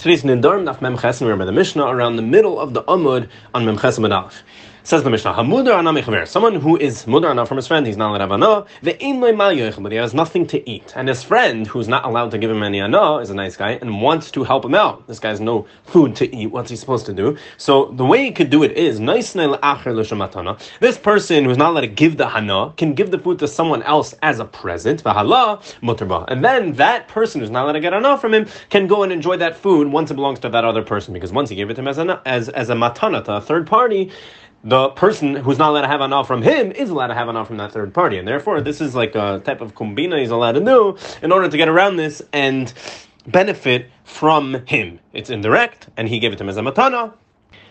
Today's Nedarim Daf we're by the Mishnah around the middle of the Amud on Mem Ches Aleph. Says the Mishnah, Hamudar Ana Someone who is mudar ana from his friend, he's not allowed to have ana, the ein but he has nothing to eat. And his friend, who's not allowed to give him any ana, is a nice guy and wants to help him out. This guy has no food to eat. What's he supposed to do? So the way he could do it is, This person who's not allowed to give the hana can give the food to someone else as a present, and then that person who's not allowed to get ana from him can go and enjoy that food once it belongs to that other person. Because once he gave it to him as a, as, as a matana to a third party, the person who's not allowed to have an off from him is allowed to have an off from that third party, and therefore this is like a type of kumbina he's allowed to do in order to get around this and benefit from him. It's indirect, and he gave it to him as a matana.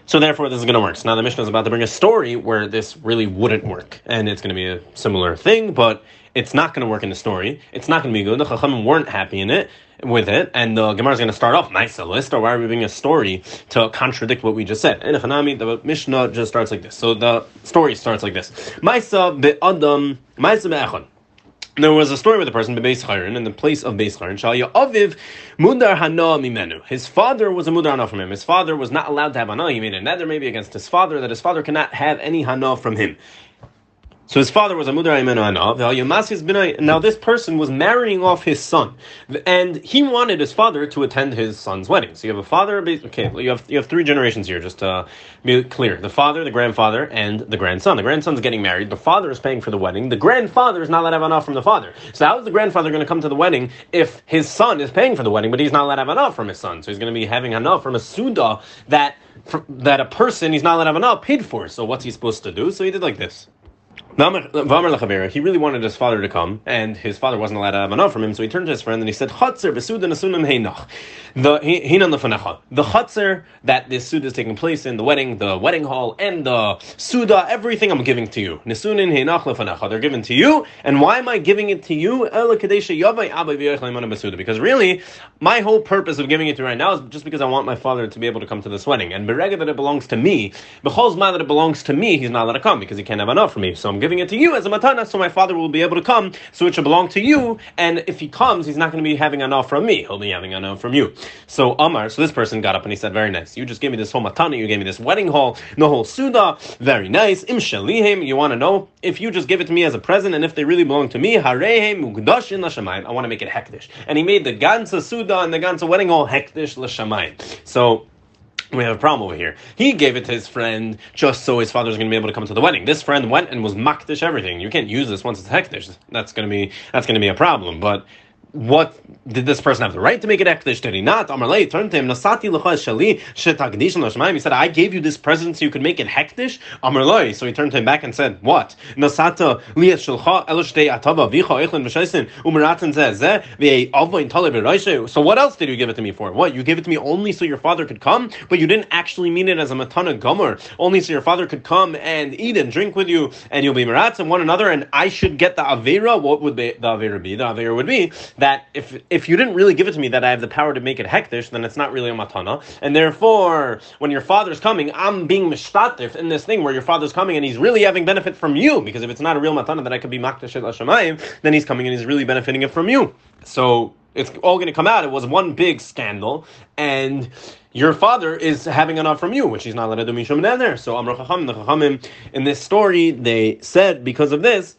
So therefore, this is going to work. So now the Mishnah is about to bring a story where this really wouldn't work, and it's going to be a similar thing, but it's not going to work in the story. It's not going to be good. The Chachamim weren't happy in it with it, and the Gemara is going to start off nice a list, or why are we bringing a story to contradict what we just said? In Hanami, the Mishnah just starts like this. So the story starts like this: Maisa be'adam, Maisa be'echon. There was a story with a person Beis Chayrin in the place of Beis Chayrin. Shalya Aviv Mudar Hana Mimenu. His father was a Mudar Hana from him. His father was not allowed to have Hana. He made a neder maybe against his father that his father cannot have any Hana from him. So his father was a mudar Now this person was marrying off his son, and he wanted his father to attend his son's wedding. So you have a father. Okay, you have you have three generations here. Just to be clear: the father, the grandfather, and the grandson. The grandson's getting married. The father is paying for the wedding. The grandfather is not allowed to have hana from the father. So how is the grandfather going to come to the wedding if his son is paying for the wedding, but he's not allowed to have hana from his son? So he's going to be having hana from a suda that that a person he's not allowed to have hana paid for. So what's he supposed to do? So he did like this. He really wanted his father to come, and his father wasn't allowed to have hana from him, so he turned to his friend and he said, heinach. The The chatzer that this suda is taking place in, the wedding, the wedding hall, and the suda, everything I'm giving to you. They're given to you, and why am I giving it to you? Because really, my whole purpose of giving it to you right now is just because I want my father to be able to come to this wedding. And berega that it belongs to me, b'chol's that it belongs to me, he's not allowed to come because he can't have hana for me. So I'm giving it to you as a matana, so my father will be able to come, so it should belong to you. And if he comes, he's not going to be having hana from me; he'll be having hana from you. So Amar, so this person got up and he said, "Very nice. You just gave me this whole matana. You gave me this wedding hall, the whole suda. Very nice. Im shalihim. You want to know if you just give it to me as a present, and if they really belong to me, harehem mugdashin l'shamayim. I want to make it hektish." And he made the ganza suda and the ganza wedding hall hektish l'shamayim. So we have a problem over here. He gave it to his friend just so his father's going to be able to come to the wedding. This friend went and was makdish everything. You can't use this once it's hektish. That's going to be that's going to be a problem. But what did this person have the right to make it ekdish? Did he not? Amarlei turned to him. Nasati shali He said, "I gave you this present so you could make it hektish." Amarlei. So he turned to him back and said, "What? Nasata liyas shelcha elishtei atava vicha echlin v'shaisin umeratan zeh ve'avoin tale So what else did you give it to me for? What you gave it to me only so your father could come, but you didn't actually mean it as a matana gomer, only so your father could come and eat and drink with you, and you'll be meratz and one another, and I should get the avera. What would the avera be? The avera would be that if if you didn't really give it to me that I have the power to make it hektish, then it's not really a matana. And therefore, when your father's coming, I'm being mishtatif in this thing where your father's coming and he's really having benefit from you. Because if it's not a real matana that I could be maktish el then he's coming and he's really benefiting it from you. So it's all going to come out. It was one big scandal, and your father is having hana from you, which he's not allowed to do mishum there. So Amr Chacham, the Chachamim, in this story, they said because of this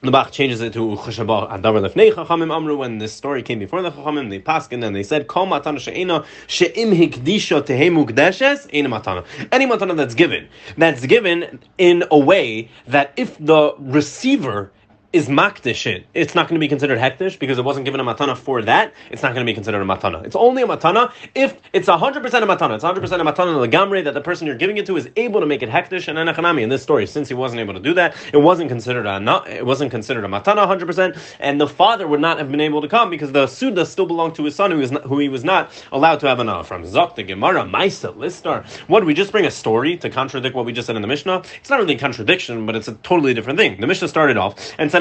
the Bach changes it to Cheshabah Adavar Lefnei Chachamim Amru. When this story came before the Chachamim they paskin and then they said Kol Matana She'ena She'im Hikdisha Tehe Mukdeshes Matana. Any Matana that's given that's given in a way that if the receiver is makdish it, it's not going to be considered hektish because it wasn't given a matana for that. It's not going to be considered a matana. It's only a matana if it's hundred percent a matana. It's hundred percent a matana legamre that the person you're giving it to is able to make it hektish and enechanami. In this story, since he wasn't able to do that, it wasn't considered a not, it wasn't considered a matana hundred percent, and the father would not have been able to come because the suda still belonged to his son who, is not, who he was not allowed to have an from. Zok the Gemara Maisa Listar. What we just bring a story to contradict what we just said in the Mishnah? It's not really a contradiction, but it's a totally different thing. The Mishnah started off and said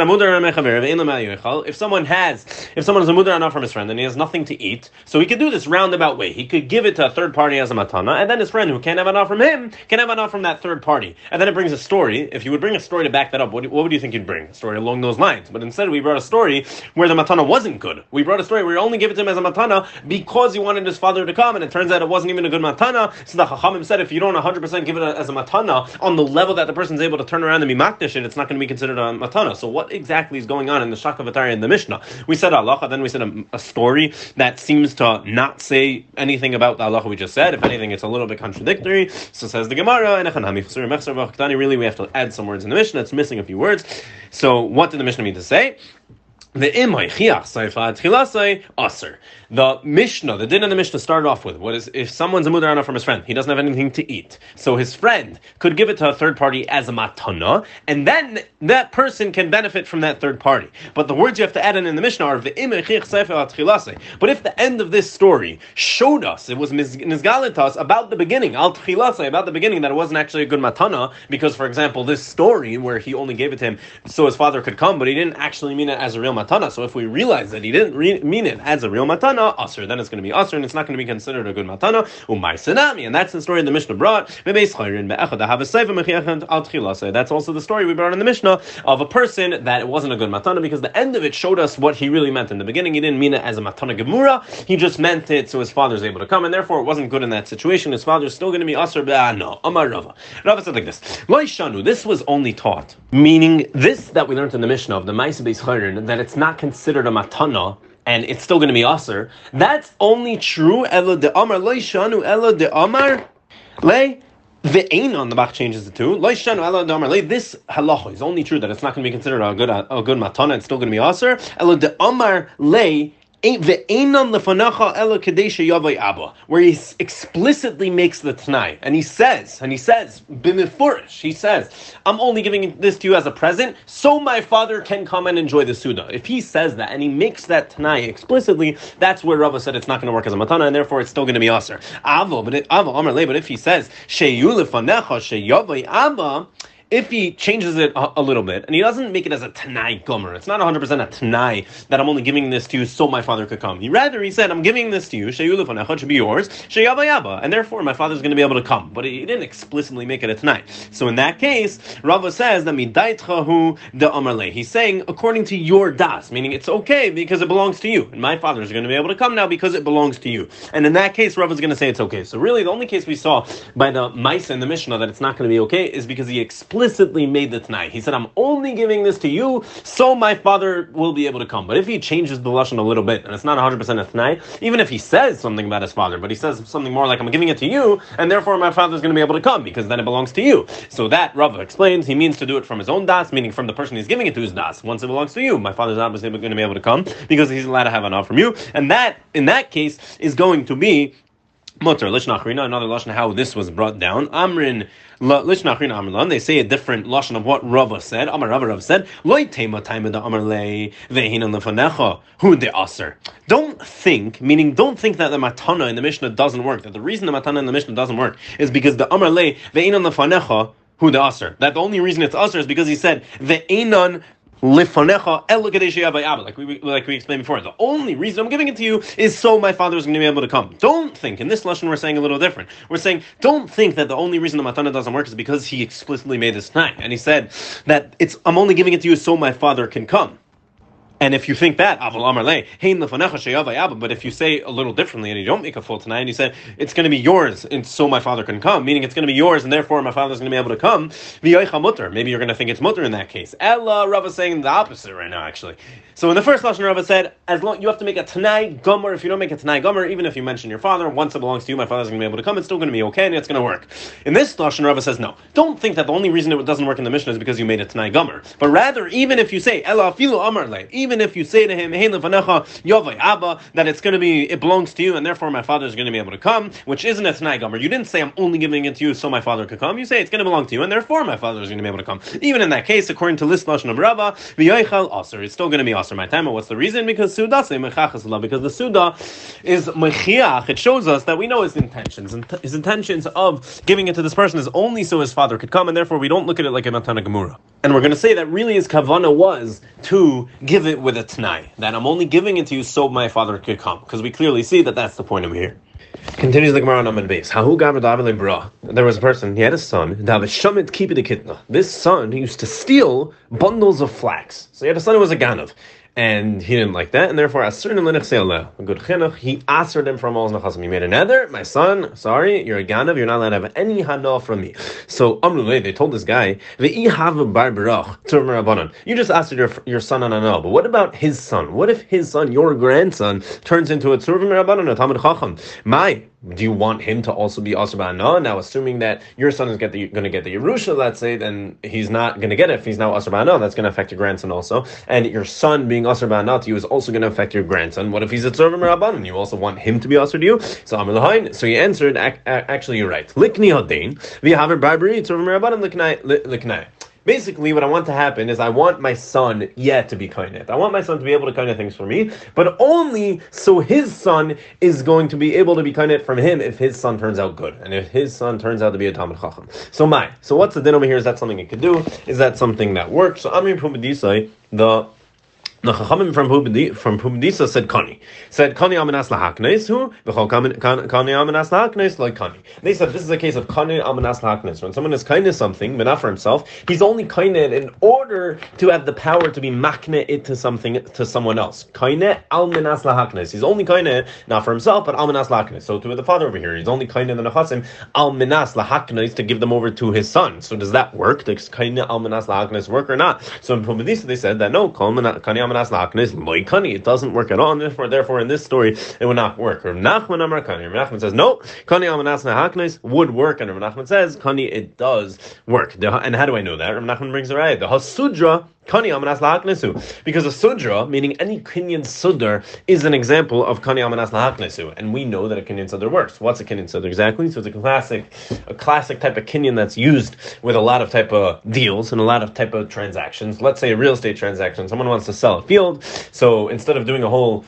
if someone has, if someone is a mudar hana from his friend and he has nothing to eat, so he could do this roundabout way. He could give it to a third party as a matana, and then his friend who can't have hana from him can have hana from that third party. And then it brings a story. If you would bring a story to back that up, what, what would you think you'd bring? A story along those lines. But instead, we brought a story where the matana wasn't good. We brought a story where he only gave it to him as a matana because he wanted his father to come, and it turns out it wasn't even a good matana. So the Chachamim said, if you don't 100% give it as a matana on the level that the person's able to turn around and be makdish it, it's not going to be considered a matana. So what exactly is going on in the Shakavatari and the Mishnah? We said Allah, then we said a, a, story that seems to not say anything about the Allah we just said. If anything, it's a little bit contradictory. So says the Gemara, really we have to add some words in the Mishnah. It's missing a few words. So what did the Mishnah mean to say? The imay chiach seifat chilasei aser. The Mishnah, the din of the Mishnah started off with what is if someone's a mudarana from his friend, he doesn't have anything to eat, so his friend could give it to a third party as a matana, and then that person can benefit from that third party. But the words you have to add in in the Mishnah are. But if the end of this story showed us, it was nizgalit us about the beginning, al about the beginning that it wasn't actually a good matana, because for example, this story where he only gave it to him so his father could come, but he didn't actually mean it as a real matana. So if we realize that he didn't re- mean it as a real matana, asr, then it's going to be asr, and it's not going to be considered a good matana. Umay senami, and that's the story the Mishnah brought. That's also the story we brought in the Mishnah of a person that it wasn't a good matana because the end of it showed us what he really meant. In the beginning, he didn't mean it as a matana gemura. He just meant it so his father's able to come, and therefore it wasn't good in that situation. His father's still going to be asr. Ah, no, Amar Rava. Rava said like this: Loishanu. This was only taught, meaning this that we learned in the Mishnah of the Ma'aseh Beis that it's not considered a matana and it's still going to be aser. That's only true. Ella de amar leishanu ella de amar le. The ain on the back changes amar le. This halacha is only true that it's not going to be considered a good a good matana. It's still going to be aser. Ella de amar le where he explicitly makes the Tanai, and he says, and he says, bimifurish, he says, I'm only giving this to you as a present, so my father can come and enjoy the Suda. If he says that, and he makes that Tanai explicitly, that's where Rava said it's not going to work as a Matana, and therefore it's still going to be Aser. Avo, but but if he says, Sheyu lefanecha, sheyavai Abba, if he changes it a, a, little bit and he doesn't make it as a Tanai Gomer, it's not 100% a Tanai that I'm only giving this to you so my father could come. He rather, he said, I'm giving this to you, Sheyulifanecha should be yours, Sheyabayaba, and therefore my father's going to be able to come. But he didn't explicitly make it a Tanai. So in that case, Rava says that Midaitchahu de Amarle. He's saying, according to your Das, meaning it's okay because it belongs to you. And my father is going to be able to come now because it belongs to you. And in that case, Rava is going to say it's okay. So really, the only case we saw by the Maisa in the Mishnah that it's not going to be okay is because he explicitly explicitly made the Tanai. He said, I'm only giving this to you so my father will be able to come. But if he changes the Lashon a little bit, and it's not 100% a Tanai, even if he says something about his father, but he says something more like, I'm giving it to you, and therefore my father's going to be able to come, because then it belongs to you. So that, Rava explains, he means to do it from his own das, meaning from the person he's giving it to his das. Once it belongs to you, my father's obviously going to be able to come, because he's allowed to have hana from you. And that, in that case, is going to be Mutter, Lishnachrina, another Lashon how this was brought down. Amrin, Lishnachrina Amrlan, they say a different Lashon of what Rava said. Amar Rava Rav said, Loi Tema Taima da Amar Le, Vehinan Lefanecha, Hu de Aser. Don't think, meaning don't think that the Matana in the Mishnah doesn't work, that the reason the Matana in the Mishnah doesn't work is because the Amar Le, Vehinan Lefanecha, who the aser. That the only reason it's aser is because he said the like we like we explained before. The only reason I'm giving it to you is so my father is going to be able to come. Don't think in this lashon we're saying a little different. We're saying don't think that the only reason the matana doesn't work is because he explicitly made this Tanai and he said that it's I'm only giving it to you so my father can come. And if you think that, but if you say a little differently and you don't make a full Tanai and you say it's going to be yours and so my father can come, meaning it's going to be yours and therefore my father's going to be able to come, maybe you're going to think it's mutter in that case. Ella Rava saying the opposite right now actually. So in the first lashon, Rava said, as long you have to make a Tanai Gomer. If you don't make a Tanai Gomer, even if you mention your father, once it belongs to you, my father's going to be able to come. It's still going to be okay, and it's going to work. In this lashon, Rava says, no. Don't think that the only reason it doesn't work in the Mishnah is because you made a Tanai Gomer. But rather, even if you say Ella Filu Amar Le, even if you say to him, Hey Abba, that it's going to be, it belongs to you, and therefore my father is going to be able to come, which isn't a Tanai Gomer. You didn't say, I'm only giving it to you so my father could come. You say it's going to belong to you, and therefore my father is going to be able to come. Even in that case, according to List Lashon of Rava, Aser, it's still going to be Aser my time. What's the reason? Because Suda say because the Suda is Mechiach. It shows us that we know his intentions. And his intentions of giving it to this person is only so his father could come, and therefore we don't look at it like a Matana Gemura. And we're going to say that really his kavana was to give it with a Tanai, that I'm only giving it to you so my father could come, because we clearly see that that's the point of here. Continues the Gemara on Amud Beis. There was a person, he had a son, This son he used to steal bundles of flax. So he had a son who was a ganav and he didn't like that, and therefore a certain a good chinuch, he asked him from all his He made a neder, my son, sorry, you're a ganav, you're not allowed to have any hana from me. So Amrulay, they told this guy, you just asked your your son on anal, but what about his son? What if his son, your grandson, turns into a tzurvim rabbanon, a tamid chacham? My do you want him to also be Asr Now, assuming that your son is going to get the Yerusha, let's say, then he's not going to get it if he's now Asr That's going to affect your grandson also. And your son being Asr to you is also going to affect your grandson. What if he's a Tzorvim Rabbanon? You also want him to be Asr to you? So Amr Lahain. So he answered, actually, you're right. Likni Hadain, Vihaver Barbari, Tzorvim Rabbanon, Liknai. Basically, what I want to happen is I want my son yet to be kainet. I want my son to be able to kainet things for me, but only so his son is going to be able to be kainet from him if his son turns out good, and if his son turns out to be a Talmud Chacham. So my, so what's the din over here? Is that something it could do? Is that something that works? So Amri Pumbedisai, the the Chachamim from from Pumbedisa said Kani. Said Kani Amanas Lahaknes who? V'chol Kani Amanas Lahaknes like Kani. They said this is a case of Kani Amanas Lahaknes. When someone is kind of something, but not for himself, he's only kindness in order to have the power to be makne it to something to someone else. Kaine Almanas Lahaknes. He's only kindness not for himself, but Almanas Lahaknes. So to the father over here, he's only kindness the Nechasim Almanas Lahaknes to give them over to his son. So does that work? Does Kaine Almanas Lahaknes work or not? So in Pumbedisa they said that no, Kani Amanas it doesn't work at all, and therefore, therefore, in this story, it would not work. Rav Nachman Amar Kani. Rav Nachman says no. Kani Amanas Haknes would work, and Rav Nachman says Kani it does work. And how do I know that? Rav Nachman brings a right. The Hasudra Kani Amanas Lahaknesu. Because a Sudra, meaning any Kinyan Sudr, is an example of Kani Amanas Lahaknesu. And we know that a Kinyan Sudr works. What's a Kinyan Sudr exactly? So it's a classic, a classic type of Kinyan that's used with a lot of type of deals and a lot of type of transactions. Let's say a real estate transaction. Someone wants to sell a field. So instead of doing a whole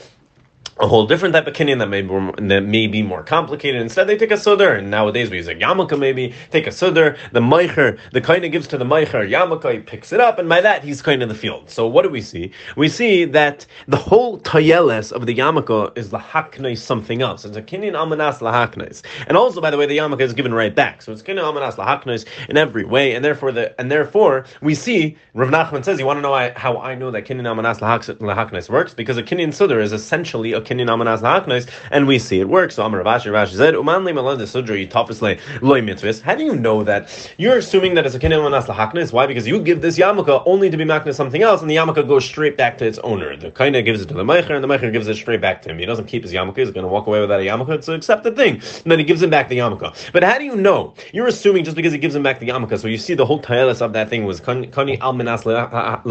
a whole different type of kinyan that may, be, that may be more complicated. Instead, they take a sudar, and nowadays we use a yamaka maybe, take a sudar, the meicher, the kind gives to the meicher, yamaka, he picks it up, and by that he's kind of the field. So what do we see? We see that the whole tayeles of the yamaka is the haknais something else. It's a kinyan amanas lahaknais. And also, by the way, the yamaka is given right back. So it's kinyan amanas lahaknais in every way, and therefore the and therefore we see, Rav Nachman says, you want to know how I know that kinyan amanas lahaknais works? Because a kinyan sudar is essentially a kinyan amanas lahaknos, and we see it works. So Amar Rashi, Rashi said, "Uman li malad sudra yitafisle loy mitzvahs." How do you know that? You're assuming that it's a kinyan amanas lahaknos. Why? Because you give this yamaka only to be makna something else, and the yamaka goes straight back to its owner. The kaina gives it to the meicher, and the meicher gives it straight back to him. He doesn't keep his yamaka. He's going to walk away without a yamaka. It's an accepted thing, and then he gives him back the yamaka. But how do you know? You're assuming just because he gives him back the yamaka. So you see the whole taelis of that thing was kani al minas. But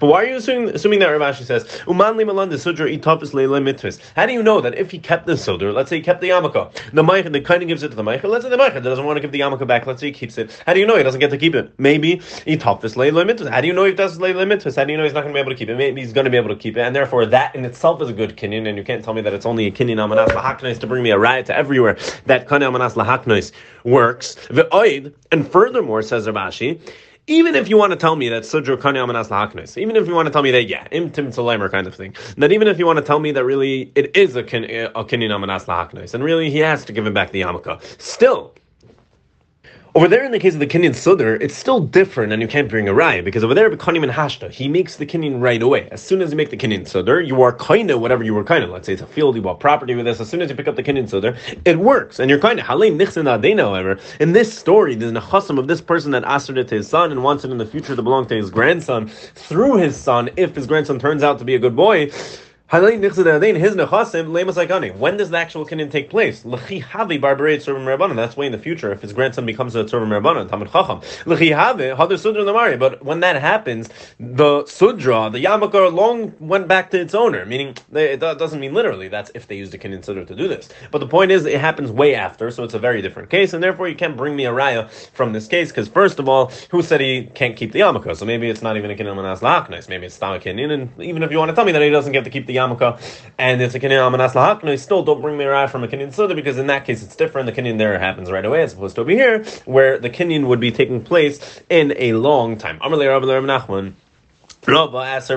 why are you assuming, assuming that Rashi says uman li malad sudra yitafis le mitzvahs? How do you know that if he kept the silver, let's say he kept the yarmulke, the Meicher, the kind gives it to the Meicher, let's say the Meicher doesn't want to give the yarmulke back, let's say he keeps it. How do you know he doesn't get to keep it? Maybe he taught this lay mitzvahs. How do you know he does lay mitzvahs? How do you know he's not going to be able to keep it? Maybe he's going to be able to keep it, and therefore that in itself is a good kinyan, and you can't tell me that it's only a kinyan amanas lahaknois to bring me a riot to everywhere. That kinyan amanas lahaknois works. The aid, and furthermore, says Rav Ashi, even if you want to tell me that Sudra Kanyam and Aslahaknis, even if you want to tell me that, yeah, Imtim Tzalemer kind of thing, that even if you want to tell me that really it is a Kinyan uh, and Aslahaknis, and really he has to give him back the Yamaka, still, over there, in the case of the Kinyan Sudr, it's still different, and you can't bring a raya because over there, Bekanim and Hashta, he makes the Kinyan right away. As soon as you make the Kinyan Sudr, you are kind of whatever you were kind of. Let's say it's a field, you bought property with this. As soon as you pick up the Kinyan Sudr, it works, and you're kind of Halim Nichsen Adena. However, in this story, there's a chasam of this person that asked it to his son and wants it in the future to belong to his grandson through his son. If his grandson turns out to be a good boy, When does the actual kinyan take place? That's way in the future if his grandson becomes a Tzorvim Rabbanon, Talmud Chacham. But when that happens, the Sudra, the Yamakar, long went back to its owner, meaning it doesn't mean literally, that's if they used the kinyan Sudra to do this. But the point is, it happens way after, so it's a very different case, and therefore you can't bring me a raya from this case, because first of all, who said he can't keep the Yamakar? So maybe it's not even a kinyan Manas maybe it's Stam kinyan, and even if you want to tell me that he doesn't get to keep the Yamuka, and it's a Kinyan Amanas Lahakna, still don't bring me a from a Kinyan Suda because in that case it's different. The Kinyan there happens right away as opposed to over here where the Kinyan would be taking place in a long time. Amalei Rabbi Nachman.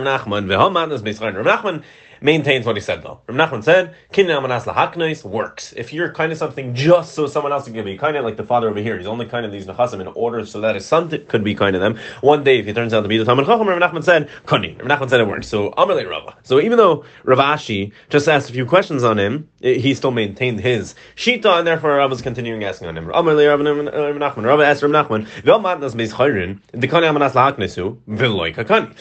Nachman, "V'haman is Rav Nachman maintains what he said though. Rav Nachman said, "Kinyan amanas lahaknais works. If you're kind of something just so someone else can you, kind of like the father over here, he's only kind of these nechasim in order so that his son could be kind of them. One day, if he turns out to be the Talmud Chacham, Rav Nachman said, "Kani." Rav Nachman said it works. So Amalei Rava. So even though Rav Ashi just asked a few questions on him, eh, he still maintained his shita, and therefore I was continuing asking on him. Amalei Rav Nachman. Rav asked Rav Nachman, "Vel matnas beis chayrin, the kani amanas lahaknesu, v'loy kakani."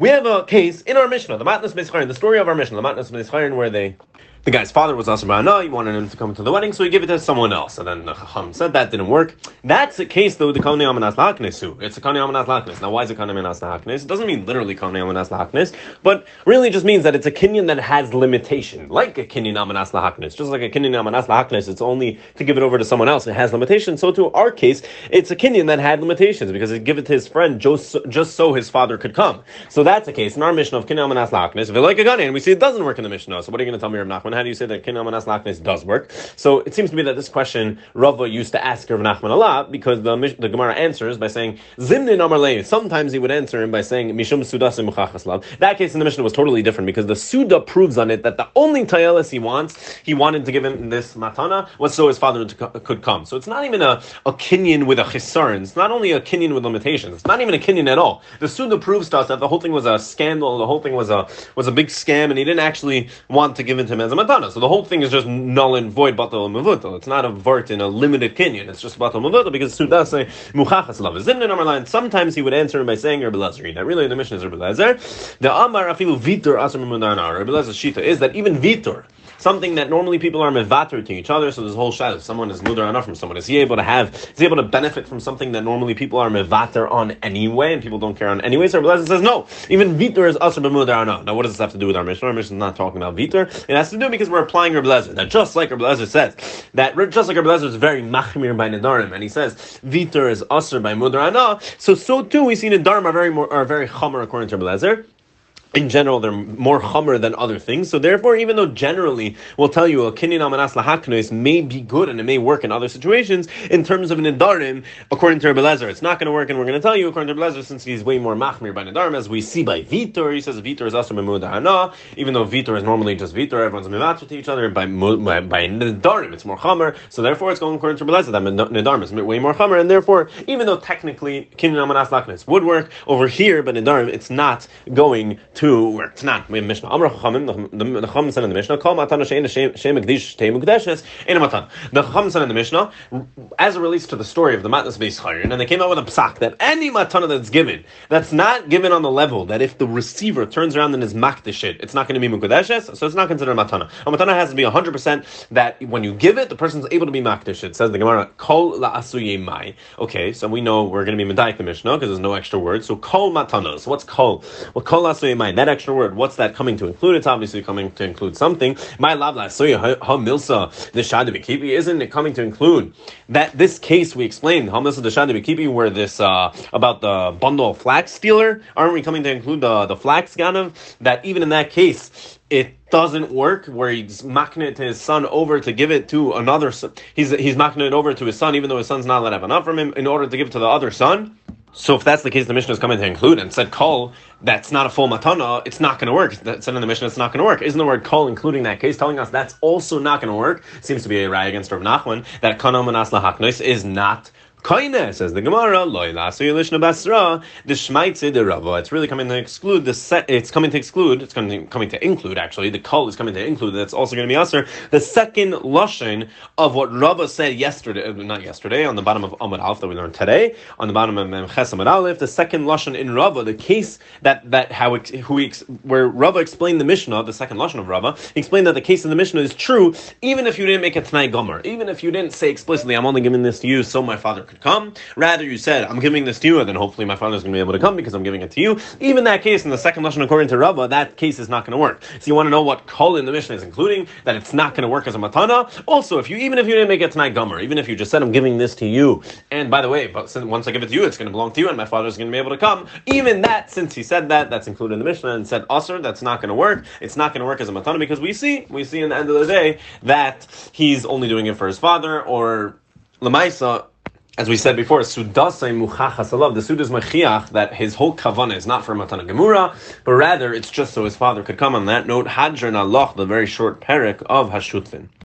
We have a case in our Mishnah, the Matnas Mischarin, the story of our Mishnah, the Matnas Mischarin, where they the guy's father was also He wanted him to come to the wedding, so he gave it to someone else. And then the Chacham said that didn't work. That's the case, though, the Kone Amanas Lachnesu. It's a Kone Amanas Lachnes. Now, why is it Kone Amanas Lachnes? It doesn't mean literally Kone Amanas Lachnes, but really just means that it's a Kinyan that has limitation, like a Kinyan Amanas Lachnes. Just like a Kinyan Amanas Lachnes, it's only to give it over to someone else. It has limitations. So, to our case, it's a Kinyan that had limitations because it gave it to his friend just, just so his father could come. So, that's the case. In our Mishnah of Kinyan Amanas like a gun, we see it doesn't work in the Mishnah. So, what are you going to tell me, Rav Nachman? How do you say that Kinyan Amanas Lachnes does work. So it seems to me that this question Rava used to ask Rav Nachman a lot because the, the Gemara answers by saying Zimnin Amar Sometimes he would answer him by saying Mishum Sudasim Muchachaslav. That case in the Mishnah was totally different because the Suda proves on it that the only tayelis he wants, he wanted to give him this matana was so his father could come. So it's not even a, a kinyan with a chisarn. It's not only a kinyan with limitations. It's not even a kinyan at all. The Suda proves to us that the whole thing was a scandal. The whole thing was a was a big scam, and he didn't actually want to give it to him as a matana. So the whole thing is just null and void batal mevutal. It's not a vert in a limited kinyan. It's just batal mevutal because suda say muchachas love. Zimna number line. Sometimes he would answer him by saying Rabbi Lezer. That really the Mishnah is Rabbi Lezer. The Amar afilu vitor asar mimudana. Rabbi Lezer's shita is that even vitor something that normally people are mevater to each other. So this whole shadow, someone is mudar hana from someone, is he able to have, is he able to benefit from something that normally people are mevater on anyway, and people don't care on anyway? So Rebbe says no, even vitor is usher b'mudar hana. Now what does this have to do with our Mishnah? Our Mishnah is not talking about vitor. It has to do because we're applying Rebbe Lezer. That just like Rebbe Lezer says, that just like Rebbe Lezer is very machmir by nedarim, and he says vitor is usher by mudar. So so too we see nedarim are very more, are very chomer according to Rebbe Lezer in general, they're more hummer than other things. So therefore, even though generally we'll tell you a kinyan amanas lahaknois may be good and it may work in other situations, in terms of an nedarim, according to Rebbe Lezer, it's not going to work. And we're going to tell you, according to Rebbe Lezer, since he's way more machmir by nedarim, as we see by vitor, he says vitor is also memudahana, even though vitor is normally just vitor, everyone's mimatcha to each other. By by, by nedarim, it's more hummer. So therefore, it's going according to Rebbe Lezer that nedarim is way more hummer. And therefore, even though technically kinyan amanas lahaknois would work over here, but nedarim, it's not going to to work. It's not. We have Mishnah. Amr Chachamim, the Chachamim said in the Mishnah, Kol Matan Shein Shem Mekdish Tei Mukdeshes a Matan. The Chachamim said in the Mishnah, as it relates to the story of the Matnas Beis and they came out with a psak that any Matana that's given, that's not given on the level that if the receiver turns around and is makdish it, it's not going to be Mukdeshes, so it's not considered a Matana. A Matana has to be 100% that when you give it, the person's able to be makdish it. Says the Gemara, Kol La'asuye Mai. Okay, so we know we're going to be Medaik the Mishnah because there's no extra word. So Kol Matanos. What's Kol? Well, Kol La'asuye Mai. That extra word, what's that coming to include? It's obviously coming to include something. My lavla soya ha milsa the shadabikipi isn't it coming to include that this case we explained ha milsa the shadabikipi where this uh, about the bundle of flax stealer? Aren't we coming to include the the flax ganav? That even in that case it doesn't work where he's macking it to his son over to give it to another son. He's he's macking it over to his son even though his son's not allowed to have hana from him in order to give it to the other son. So if that's the case, the Mishnah is coming to include and said kol, that's not a full matana, it's not going to work. That said in the Mishnah, it's not going to work. Isn't the word kol including that case telling us that's also not going to work? Seems to be a ray against Rav Nachman that kanal manas is not Koine says the Gemara, loy lishna basra, the shmaitze de rava. It's really coming to exclude the set. It's coming to exclude. It's coming to, coming to include actually. The kol is coming to include. That's also going to be usher. The second lashon of what Rava said yesterday, uh, not yesterday, on the bottom of Amud Aleph that we learned today, on the bottom of Memches Amud Aleph, the second lashon in Rava, the case that that how who he, where Rava explained the Mishnah, the second lashon of Rava, explained that the case of the Mishnah is true even if you didn't make a Tanai Gomer, even if you didn't say explicitly, I'm only giving this to you so my father could come. Rather, you said, I'm giving this to you, and then hopefully my father's going to be able to come because I'm giving it to you. Even that case, in the second lashon according to Rava, that case is not going to work. So you want to know what kol in the Mishnah is including, that it's not going to work as a matana. Also, if you, even if you didn't make it Tanai gomer, even if you just said, I'm giving this to you, and by the way, but once I give it to you, it's going to belong to you, and my father's going to be able to come. Even that, since he said that, that's included in the Mishnah, and said usr, that's not going to work. It's not going to work as a matana because we see, we see in the end of the day that he's only doing it for his father, or Lamaisa, as we said before, Sudasai Muchachas Alav, the Sud is Machiach, that his whole kavana is not for Matana Gemura, but rather it's just so his father could come. On that note, Hadran Allah, the very short parak of Hashutfin.